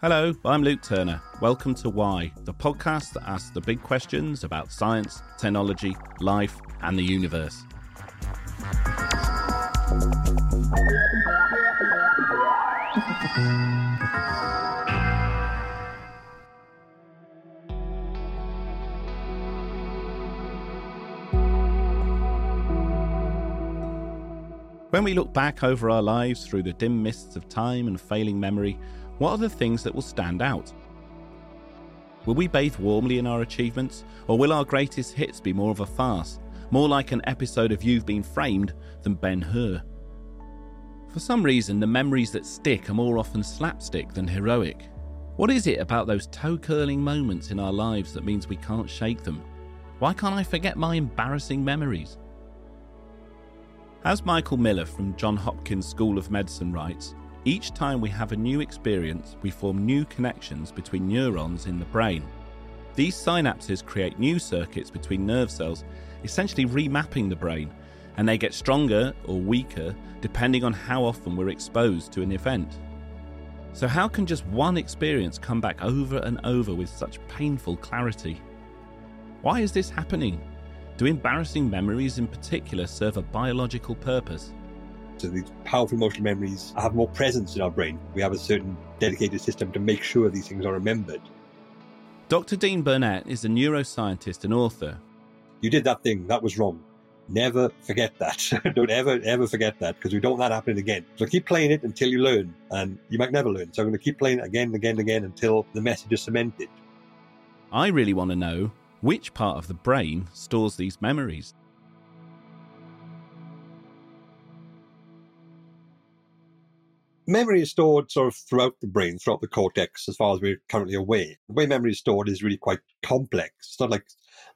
Hello, I'm Luke Turner. Welcome to Why, the podcast that asks the big questions about science, technology, life, and the universe. When we look back over our lives through the dim mists of time and failing memory, what are the things that will stand out? Will we bathe warmly in our achievements, or will our greatest hits be more of a farce, more like an episode of You've Been Framed than Ben Hur? For some reason, the memories that stick are more often slapstick than heroic. What is it about those toe curling moments in our lives that means we can't shake them? Why can't I forget my embarrassing memories? As Michael Miller from Johns Hopkins School of Medicine writes, each time we have a new experience, we form new connections between neurons in the brain. These synapses create new circuits between nerve cells, essentially remapping the brain, and they get stronger or weaker depending on how often we're exposed to an event. So, how can just one experience come back over and over with such painful clarity? Why is this happening? Do embarrassing memories in particular serve a biological purpose? So these powerful emotional memories have more presence in our brain. We have a certain dedicated system to make sure these things are remembered. Dr. Dean Burnett is a neuroscientist and author. You did that thing, that was wrong. Never forget that. don't ever, ever forget that because we don't want that happening again. So keep playing it until you learn, and you might never learn. So I'm going to keep playing it again and again and again until the message is cemented. I really want to know which part of the brain stores these memories? Memory is stored sort of throughout the brain, throughout the cortex, as far as we're currently aware. The way memory is stored is really quite complex. It's not like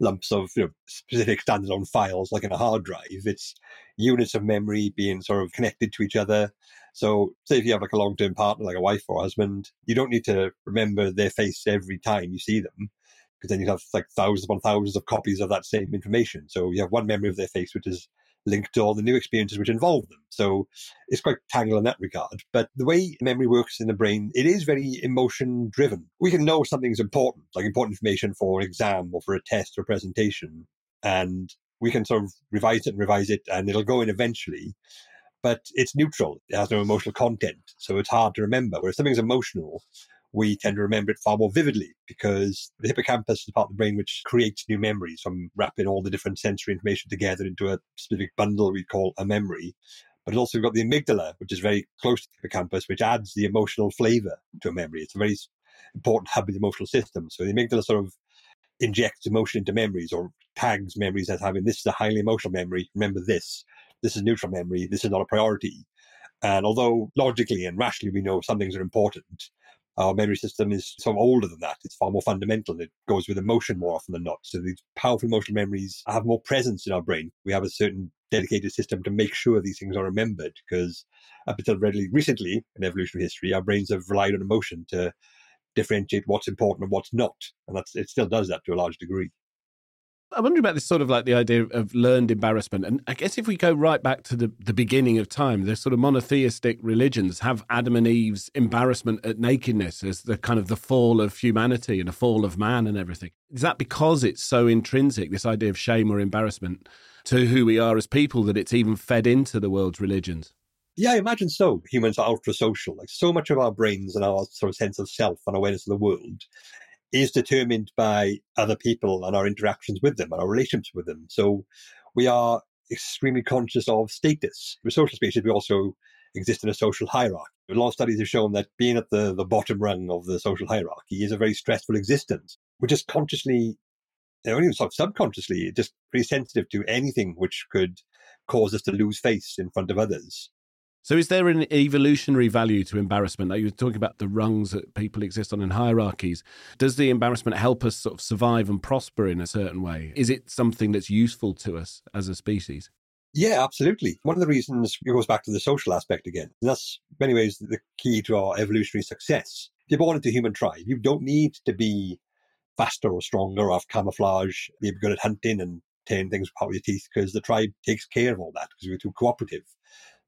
lumps of you know, specific standalone files like in a hard drive. It's units of memory being sort of connected to each other. So, say if you have like a long term partner, like a wife or husband, you don't need to remember their face every time you see them because then you have like thousands upon thousands of copies of that same information. So you have one memory of their face, which is linked to all the new experiences which involve them. So it's quite tangled in that regard. But the way memory works in the brain, it is very emotion driven. We can know something's important, like important information for an exam or for a test or a presentation. And we can sort of revise it and revise it and it'll go in eventually. But it's neutral. It has no emotional content. So it's hard to remember. Whereas something's emotional, we tend to remember it far more vividly because the hippocampus is the part of the brain which creates new memories from wrapping all the different sensory information together into a specific bundle we call a memory. But also we've got the amygdala, which is very close to the hippocampus, which adds the emotional flavor to a memory. It's a very important hub in the emotional system. So the amygdala sort of injects emotion into memories or tags memories as having this is a highly emotional memory. Remember this. This is neutral memory. This is not a priority. And although logically and rationally we know some things are important, our memory system is sort of older than that. It's far more fundamental. It goes with emotion more often than not. So these powerful emotional memories have more presence in our brain. We have a certain dedicated system to make sure these things are remembered because up until relatively recently in evolutionary history, our brains have relied on emotion to differentiate what's important and what's not. And that's, it still does that to a large degree. I wonder about this sort of like the idea of learned embarrassment. And I guess if we go right back to the, the beginning of time, the sort of monotheistic religions have Adam and Eve's embarrassment at nakedness as the kind of the fall of humanity and the fall of man and everything. Is that because it's so intrinsic, this idea of shame or embarrassment, to who we are as people, that it's even fed into the world's religions? Yeah, I imagine so. Humans are ultra social. Like so much of our brains and our sort of sense of self and awareness of the world is determined by other people and our interactions with them and our relationships with them. So we are extremely conscious of status. With social species, we also exist in a social hierarchy. A lot of studies have shown that being at the, the bottom rung of the social hierarchy is a very stressful existence. We're just consciously, know, even sort of subconsciously, just pretty sensitive to anything which could cause us to lose face in front of others. So, is there an evolutionary value to embarrassment? Like you were talking about the rungs that people exist on in hierarchies. Does the embarrassment help us sort of survive and prosper in a certain way? Is it something that's useful to us as a species? Yeah, absolutely. One of the reasons it goes back to the social aspect again. And that's in many ways the key to our evolutionary success. If you're born into a human tribe, you don't need to be faster or stronger or have camouflage, be good at hunting and tearing things apart with your teeth because the tribe takes care of all that because we're too cooperative.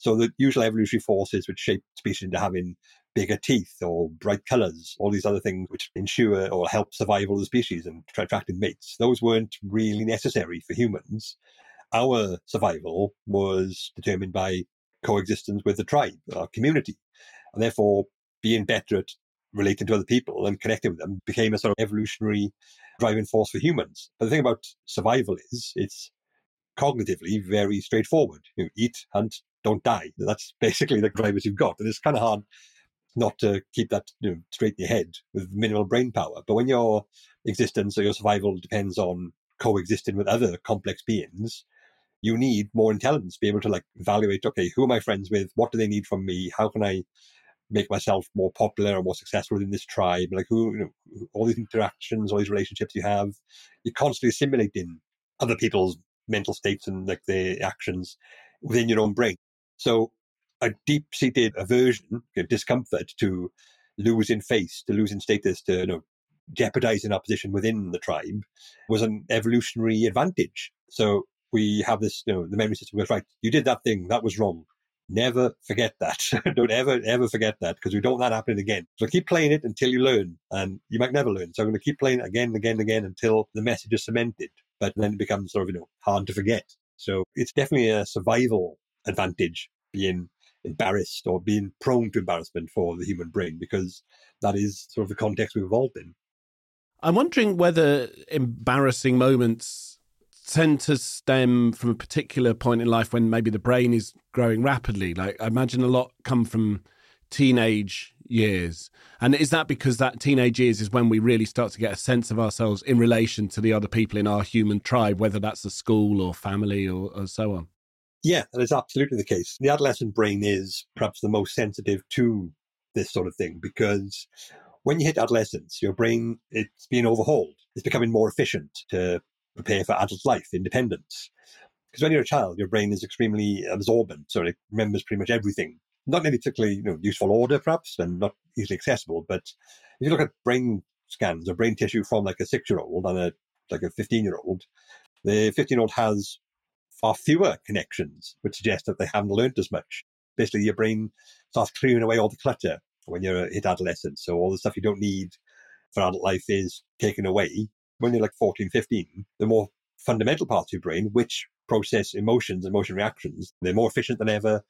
So the usual evolutionary forces which shape species into having bigger teeth or bright colors, all these other things which ensure or help survival of the species and attracting mates, those weren't really necessary for humans. Our survival was determined by coexistence with the tribe, our community. And therefore, being better at relating to other people and connecting with them became a sort of evolutionary driving force for humans. But the thing about survival is it's cognitively very straightforward. You know, eat, hunt, don't die. That's basically the drivers you've got. And it's kind of hard not to keep that you know, straight in your head with minimal brain power. But when your existence or your survival depends on coexisting with other complex beings, you need more intelligence to be able to like evaluate, okay, who am I friends with? What do they need from me? How can I make myself more popular or more successful within this tribe? Like who, you know, all these interactions, all these relationships you have, you're constantly simulating other people's mental states and like their actions within your own brain. So a deep seated aversion, discomfort to losing face, to losing status, to you know, jeopardizing our position within the tribe was an evolutionary advantage. So we have this, you know, the memory system goes, right, you did that thing, that was wrong. Never forget that. don't ever, ever forget that because we don't want that happening again. So keep playing it until you learn and you might never learn. So I'm going to keep playing it again and again and again until the message is cemented, but then it becomes sort of, you know, hard to forget. So it's definitely a survival advantage being embarrassed or being prone to embarrassment for the human brain because that is sort of the context we've evolved in. I'm wondering whether embarrassing moments tend to stem from a particular point in life when maybe the brain is growing rapidly. Like I imagine a lot come from teenage years. And is that because that teenage years is when we really start to get a sense of ourselves in relation to the other people in our human tribe, whether that's a school or family or, or so on? Yeah, that is absolutely the case. The adolescent brain is perhaps the most sensitive to this sort of thing because when you hit adolescence, your brain it's being overhauled. It's becoming more efficient to prepare for adult life, independence. Because when you're a child, your brain is extremely absorbent, so it remembers pretty much everything. Not in any particularly you know, useful order, perhaps, and not easily accessible. But if you look at brain scans or brain tissue from like a six-year-old and a like a fifteen-year-old, the fifteen-year-old has far fewer connections, which suggests that they haven't learned as much. Basically, your brain starts clearing away all the clutter when you're hit adolescence. So all the stuff you don't need for adult life is taken away when you're like 14, 15, the more fundamental parts of your brain, which process emotions, and emotion reactions, they're more efficient than ever.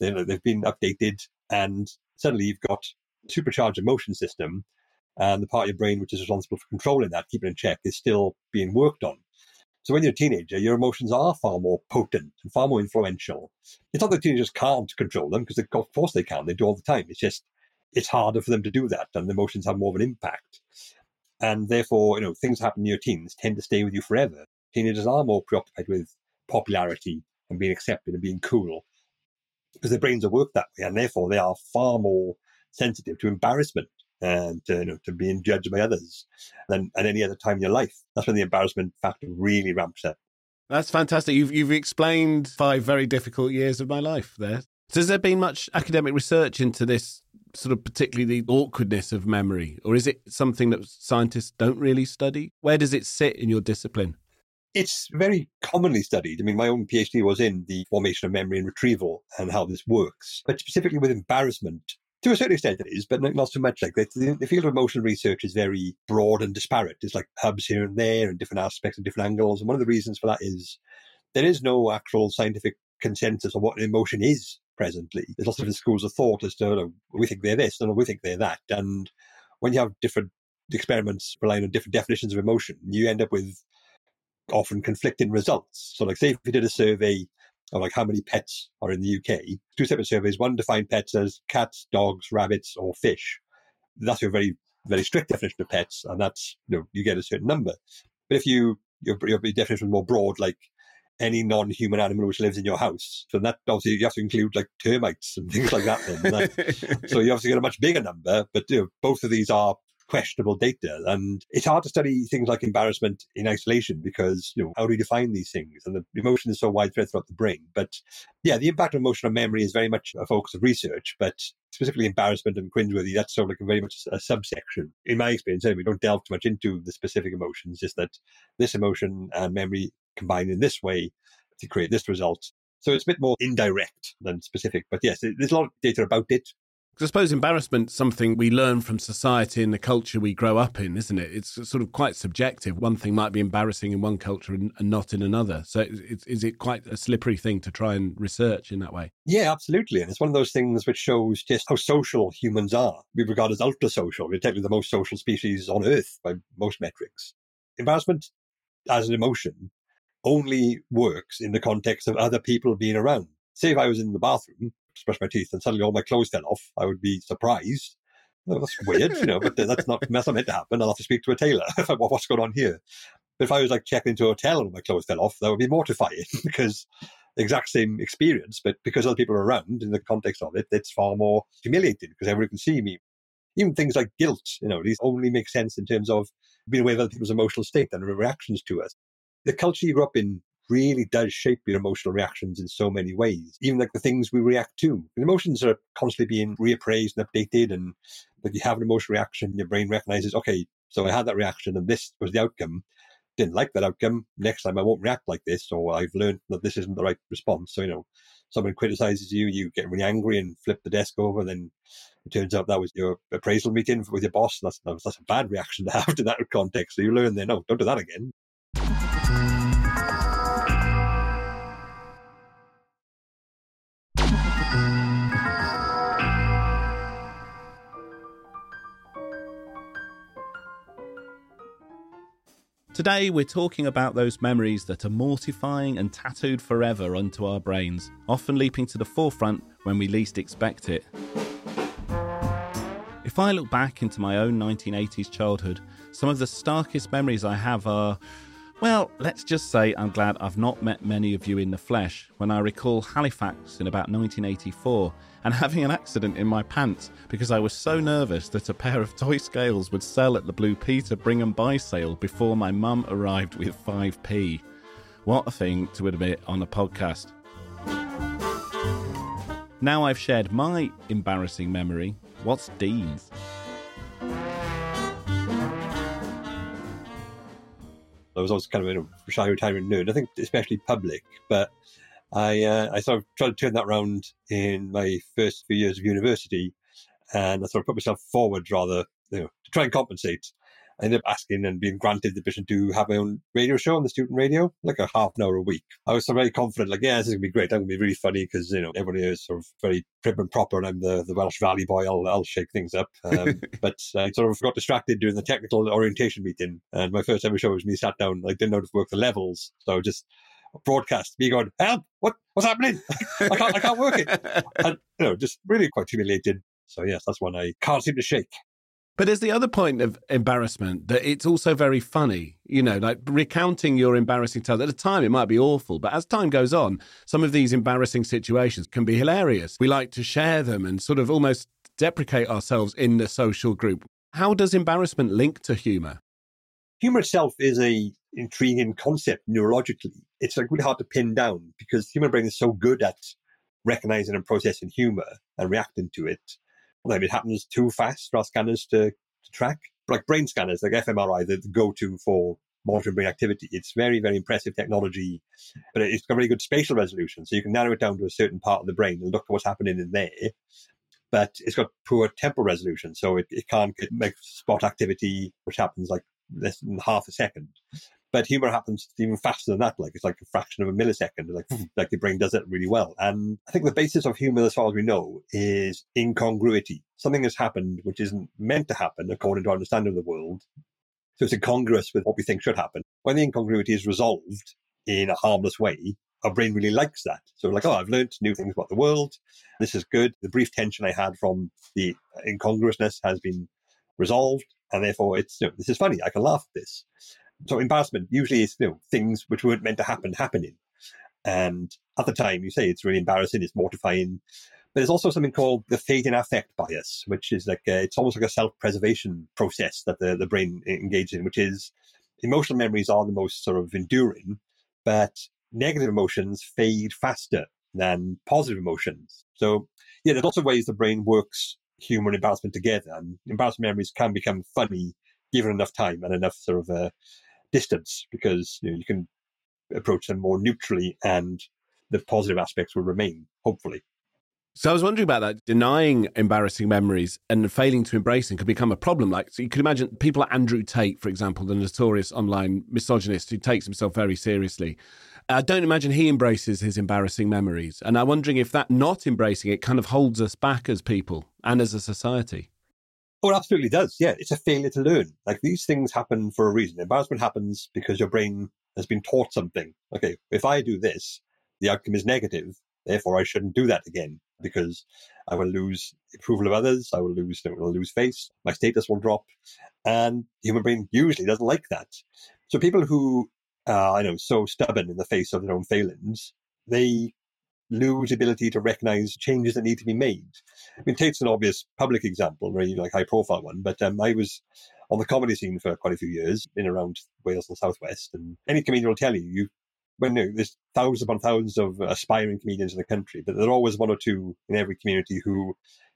They're, they've been updated, and suddenly you've got a supercharged emotion system, and the part of your brain which is responsible for controlling that, keeping it in check, is still being worked on. So when you're a teenager, your emotions are far more potent and far more influential. It's not that teenagers can't control them, because of course they can. They do all the time. It's just it's harder for them to do that, and the emotions have more of an impact. And therefore, you know, things happen in your teens tend to stay with you forever. Teenagers are more preoccupied with popularity and being accepted and being cool because their brains are worked that way. And therefore, they are far more sensitive to embarrassment and to, you know, to being judged by others than at any other time in your life. That's when the embarrassment factor really ramps up. That's fantastic. You've, you've explained five very difficult years of my life there. So has there been much academic research into this sort of particularly the awkwardness of memory, or is it something that scientists don't really study? Where does it sit in your discipline? It's very commonly studied. I mean, my own PhD was in the formation of memory and retrieval and how this works, but specifically with embarrassment. To a certain extent, it is, but not so much. Like the, the field of emotional research is very broad and disparate. It's like hubs here and there and different aspects and different angles. And one of the reasons for that is there is no actual scientific consensus on what emotion is presently. There's lots of different schools of thought as to, know, we think they're this, and we think they're that. And when you have different experiments relying on different definitions of emotion, you end up with often conflicting results. So, like, say if you did a survey of like how many pets are in the UK, two separate surveys. One defined pets as cats, dogs, rabbits, or fish. That's a very, very strict definition of pets, and that's you know you get a certain number. But if you your, your definition was more broad, like any non-human animal which lives in your house. So that obviously you have to include like termites and things like that. that so you obviously get a much bigger number, but you know, both of these are questionable data. And it's hard to study things like embarrassment in isolation because, you know, how do you define these things? And the emotion is so widespread throughout the brain. But yeah, the impact of emotion on memory is very much a focus of research, but specifically embarrassment and cringeworthy, that's sort of like a very much a subsection. In my experience, anyway, we don't delve too much into the specific emotions, just that this emotion and memory combine in this way to create this result. So it's a bit more indirect than specific. But yes, there's a lot of data about it. I suppose embarrassment's something we learn from society and the culture we grow up in, isn't it? It's sort of quite subjective. One thing might be embarrassing in one culture and, and not in another. So is it quite a slippery thing to try and research in that way? Yeah, absolutely. And it's one of those things which shows just how social humans are. We regard as ultra social. We're technically the most social species on Earth by most metrics. Embarrassment as an emotion only works in the context of other people being around. Say if I was in the bathroom brush my teeth and suddenly all my clothes fell off, I would be surprised. That's weird, you know, but that's not, that's not meant to happen. I'll have to speak to a tailor. What's going on here? But if I was like checking into a hotel and my clothes fell off, that would be mortifying because exact same experience, but because other people are around in the context of it, it's far more humiliating because everyone can see me. Even things like guilt, you know, these only make sense in terms of being aware of other people's emotional state and reactions to us. The culture you grew up in really does shape your emotional reactions in so many ways. Even like the things we react to. The emotions are constantly being reappraised and updated. And like you have an emotional reaction, your brain recognizes, okay, so I had that reaction and this was the outcome. Didn't like that outcome. Next time I won't react like this, or I've learned that this isn't the right response. So, you know, someone criticizes you, you get really angry and flip the desk over. Then it turns out that was your appraisal meeting with your boss. That's, that's a bad reaction to have to that context. So you learn then, no, don't do that again. Today, we're talking about those memories that are mortifying and tattooed forever onto our brains, often leaping to the forefront when we least expect it. If I look back into my own 1980s childhood, some of the starkest memories I have are well, let's just say I'm glad I've not met many of you in the flesh when I recall Halifax in about 1984 and having an accident in my pants because I was so nervous that a pair of toy scales would sell at the Blue Peter bring and buy sale before my mum arrived with 5p. What a thing to admit on a podcast. Now I've shared my embarrassing memory, what's Dean's? I was always kind of in a shy retirement nerd. I think especially public, but I uh, I sort of tried to turn that around in my first few years of university, and I sort of put myself forward rather you know to try and compensate. I ended up asking and being granted the permission to have my own radio show on the student radio, like a half an hour a week. I was so very confident, like, yeah, this is going to be great. I'm going to be really funny because, you know, everybody is sort of very prim and proper and I'm the, the Welsh Valley boy. I'll, I'll shake things up. Um, but I sort of got distracted during the technical orientation meeting. And my first ever show was me sat down, I didn't know how to work the levels. So just broadcast me going, help, what, what's happening? I can't, I can't work it. And, you know, just really quite humiliated. So yes, that's one I can't seem to shake. But there's the other point of embarrassment that it's also very funny, you know, like recounting your embarrassing tales. At the time, it might be awful, but as time goes on, some of these embarrassing situations can be hilarious. We like to share them and sort of almost deprecate ourselves in the social group. How does embarrassment link to humor? Humor itself is a intriguing concept neurologically. It's like really hard to pin down because human brain is so good at recognizing and processing humor and reacting to it maybe it happens too fast for our scanners to, to track. Like brain scanners, like fMRI, the go-to for monitoring brain activity. It's very, very impressive technology, but it's got very good spatial resolution. So you can narrow it down to a certain part of the brain and look at what's happening in there. But it's got poor temporal resolution. So it, it can't get, make spot activity, which happens like less than half a second. But humor happens even faster than that. Like it's like a fraction of a millisecond. Like hmm. like the brain does it really well. And I think the basis of humor, as far as we know, is incongruity. Something has happened which isn't meant to happen according to our understanding of the world. So it's incongruous with what we think should happen. When the incongruity is resolved in a harmless way, our brain really likes that. So like, oh, I've learned new things about the world. This is good. The brief tension I had from the incongruousness has been resolved, and therefore it's you know, this is funny. I can laugh at this. So embarrassment usually is you know things which weren't meant to happen happening. And at the time, you say it's really embarrassing, it's mortifying. But there's also something called the fading affect bias, which is like a, it's almost like a self-preservation process that the, the brain engages in, which is emotional memories are the most sort of enduring, but negative emotions fade faster than positive emotions. So yeah, there's lots of ways the brain works humor and embarrassment together, and embarrassment memories can become funny given enough time and enough sort of uh, distance because you, know, you can approach them more neutrally and the positive aspects will remain, hopefully. So I was wondering about that. Denying embarrassing memories and failing to embrace them could become a problem. Like, so you could imagine people like Andrew Tate, for example, the notorious online misogynist who takes himself very seriously. I don't imagine he embraces his embarrassing memories. And I'm wondering if that not embracing it kind of holds us back as people and as a society. Oh, it absolutely does. Yeah, it's a failure to learn. Like these things happen for a reason. Embarrassment happens because your brain has been taught something. Okay, if I do this, the outcome is negative. Therefore, I shouldn't do that again because I will lose approval of others. I will lose, I will lose face. My status will drop, and the human brain usually doesn't like that. So people who are, I know, so stubborn in the face of their own failings, they lose ability to recognize changes that need to be made. I mean, Tate's an obvious public example, very like high profile one, but um, I was on the comedy scene for quite a few years in around Wales and the Southwest, and any comedian will tell you, you know, there's thousands upon thousands of aspiring comedians in the country, but there are always one or two in every community who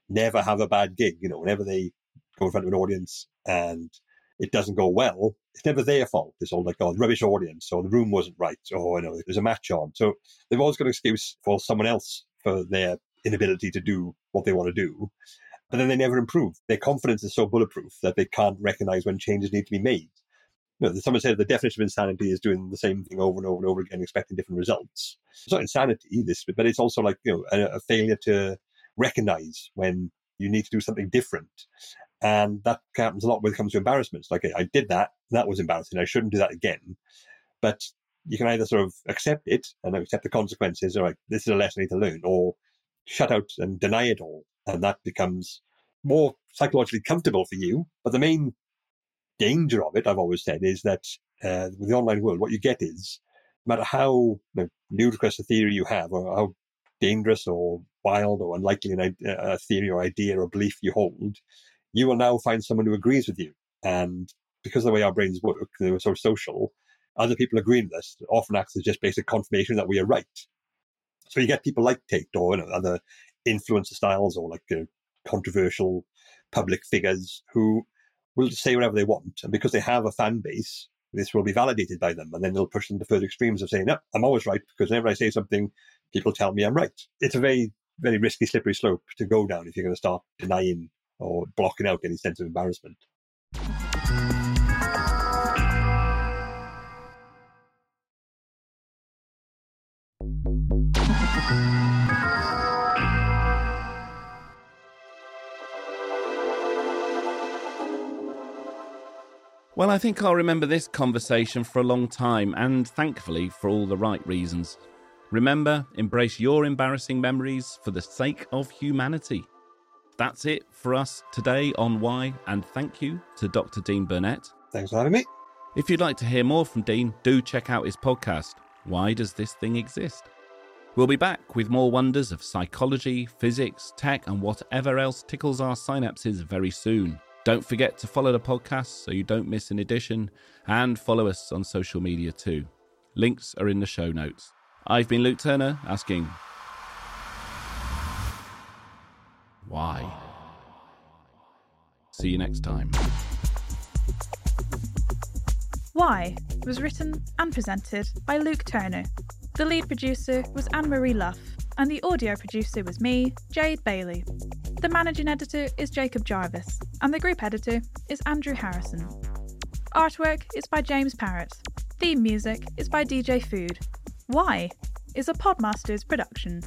never have a bad gig. You know, whenever they go in front of an audience and it doesn't go well, it's never their fault. It's all like, oh, rubbish audience, or the room wasn't right, or you know, there's a match on. So they've always got an excuse for someone else for their inability to do what they want to do. But then they never improve. Their confidence is so bulletproof that they can't recognize when changes need to be made you know, someone said the definition of insanity is doing the same thing over and over and over again, expecting different results. It's not insanity, this, but it's also like you know a, a failure to recognize when you need to do something different, and that happens a lot when it comes to embarrassments. Like I did that, that was embarrassing. I shouldn't do that again. But you can either sort of accept it and accept the consequences, or like this is a lesson I need to learn, or shut out and deny it all, and that becomes more psychologically comfortable for you. But the main danger of it, I've always said, is that uh, with the online world, what you get is, no matter how you know, ludicrous a theory you have, or how dangerous or wild or unlikely an, a theory or idea or belief you hold, you will now find someone who agrees with you. And because of the way our brains work, they were so social, other people agreeing with us often acts as just basic confirmation that we are right. So you get people like Tate or you know, other influencer styles or like controversial public figures who will say whatever they want. And because they have a fan base, this will be validated by them. And then they'll push them to further extremes of saying, no, I'm always right because whenever I say something, people tell me I'm right. It's a very, very risky, slippery slope to go down if you're going to start denying or blocking out any sense of embarrassment. Well, I think I'll remember this conversation for a long time, and thankfully for all the right reasons. Remember, embrace your embarrassing memories for the sake of humanity. That's it for us today on Why, and thank you to Dr. Dean Burnett. Thanks for having me. If you'd like to hear more from Dean, do check out his podcast, Why Does This Thing Exist? We'll be back with more wonders of psychology, physics, tech, and whatever else tickles our synapses very soon. Don't forget to follow the podcast so you don't miss an edition and follow us on social media too. Links are in the show notes. I've been Luke Turner asking, why? See you next time. Why was written and presented by Luke Turner. The lead producer was Anne Marie Luff, and the audio producer was me, Jade Bailey. The managing editor is Jacob Jarvis, and the group editor is Andrew Harrison. Artwork is by James Parrett. Theme music is by DJ Food. Why is a Podmasters production.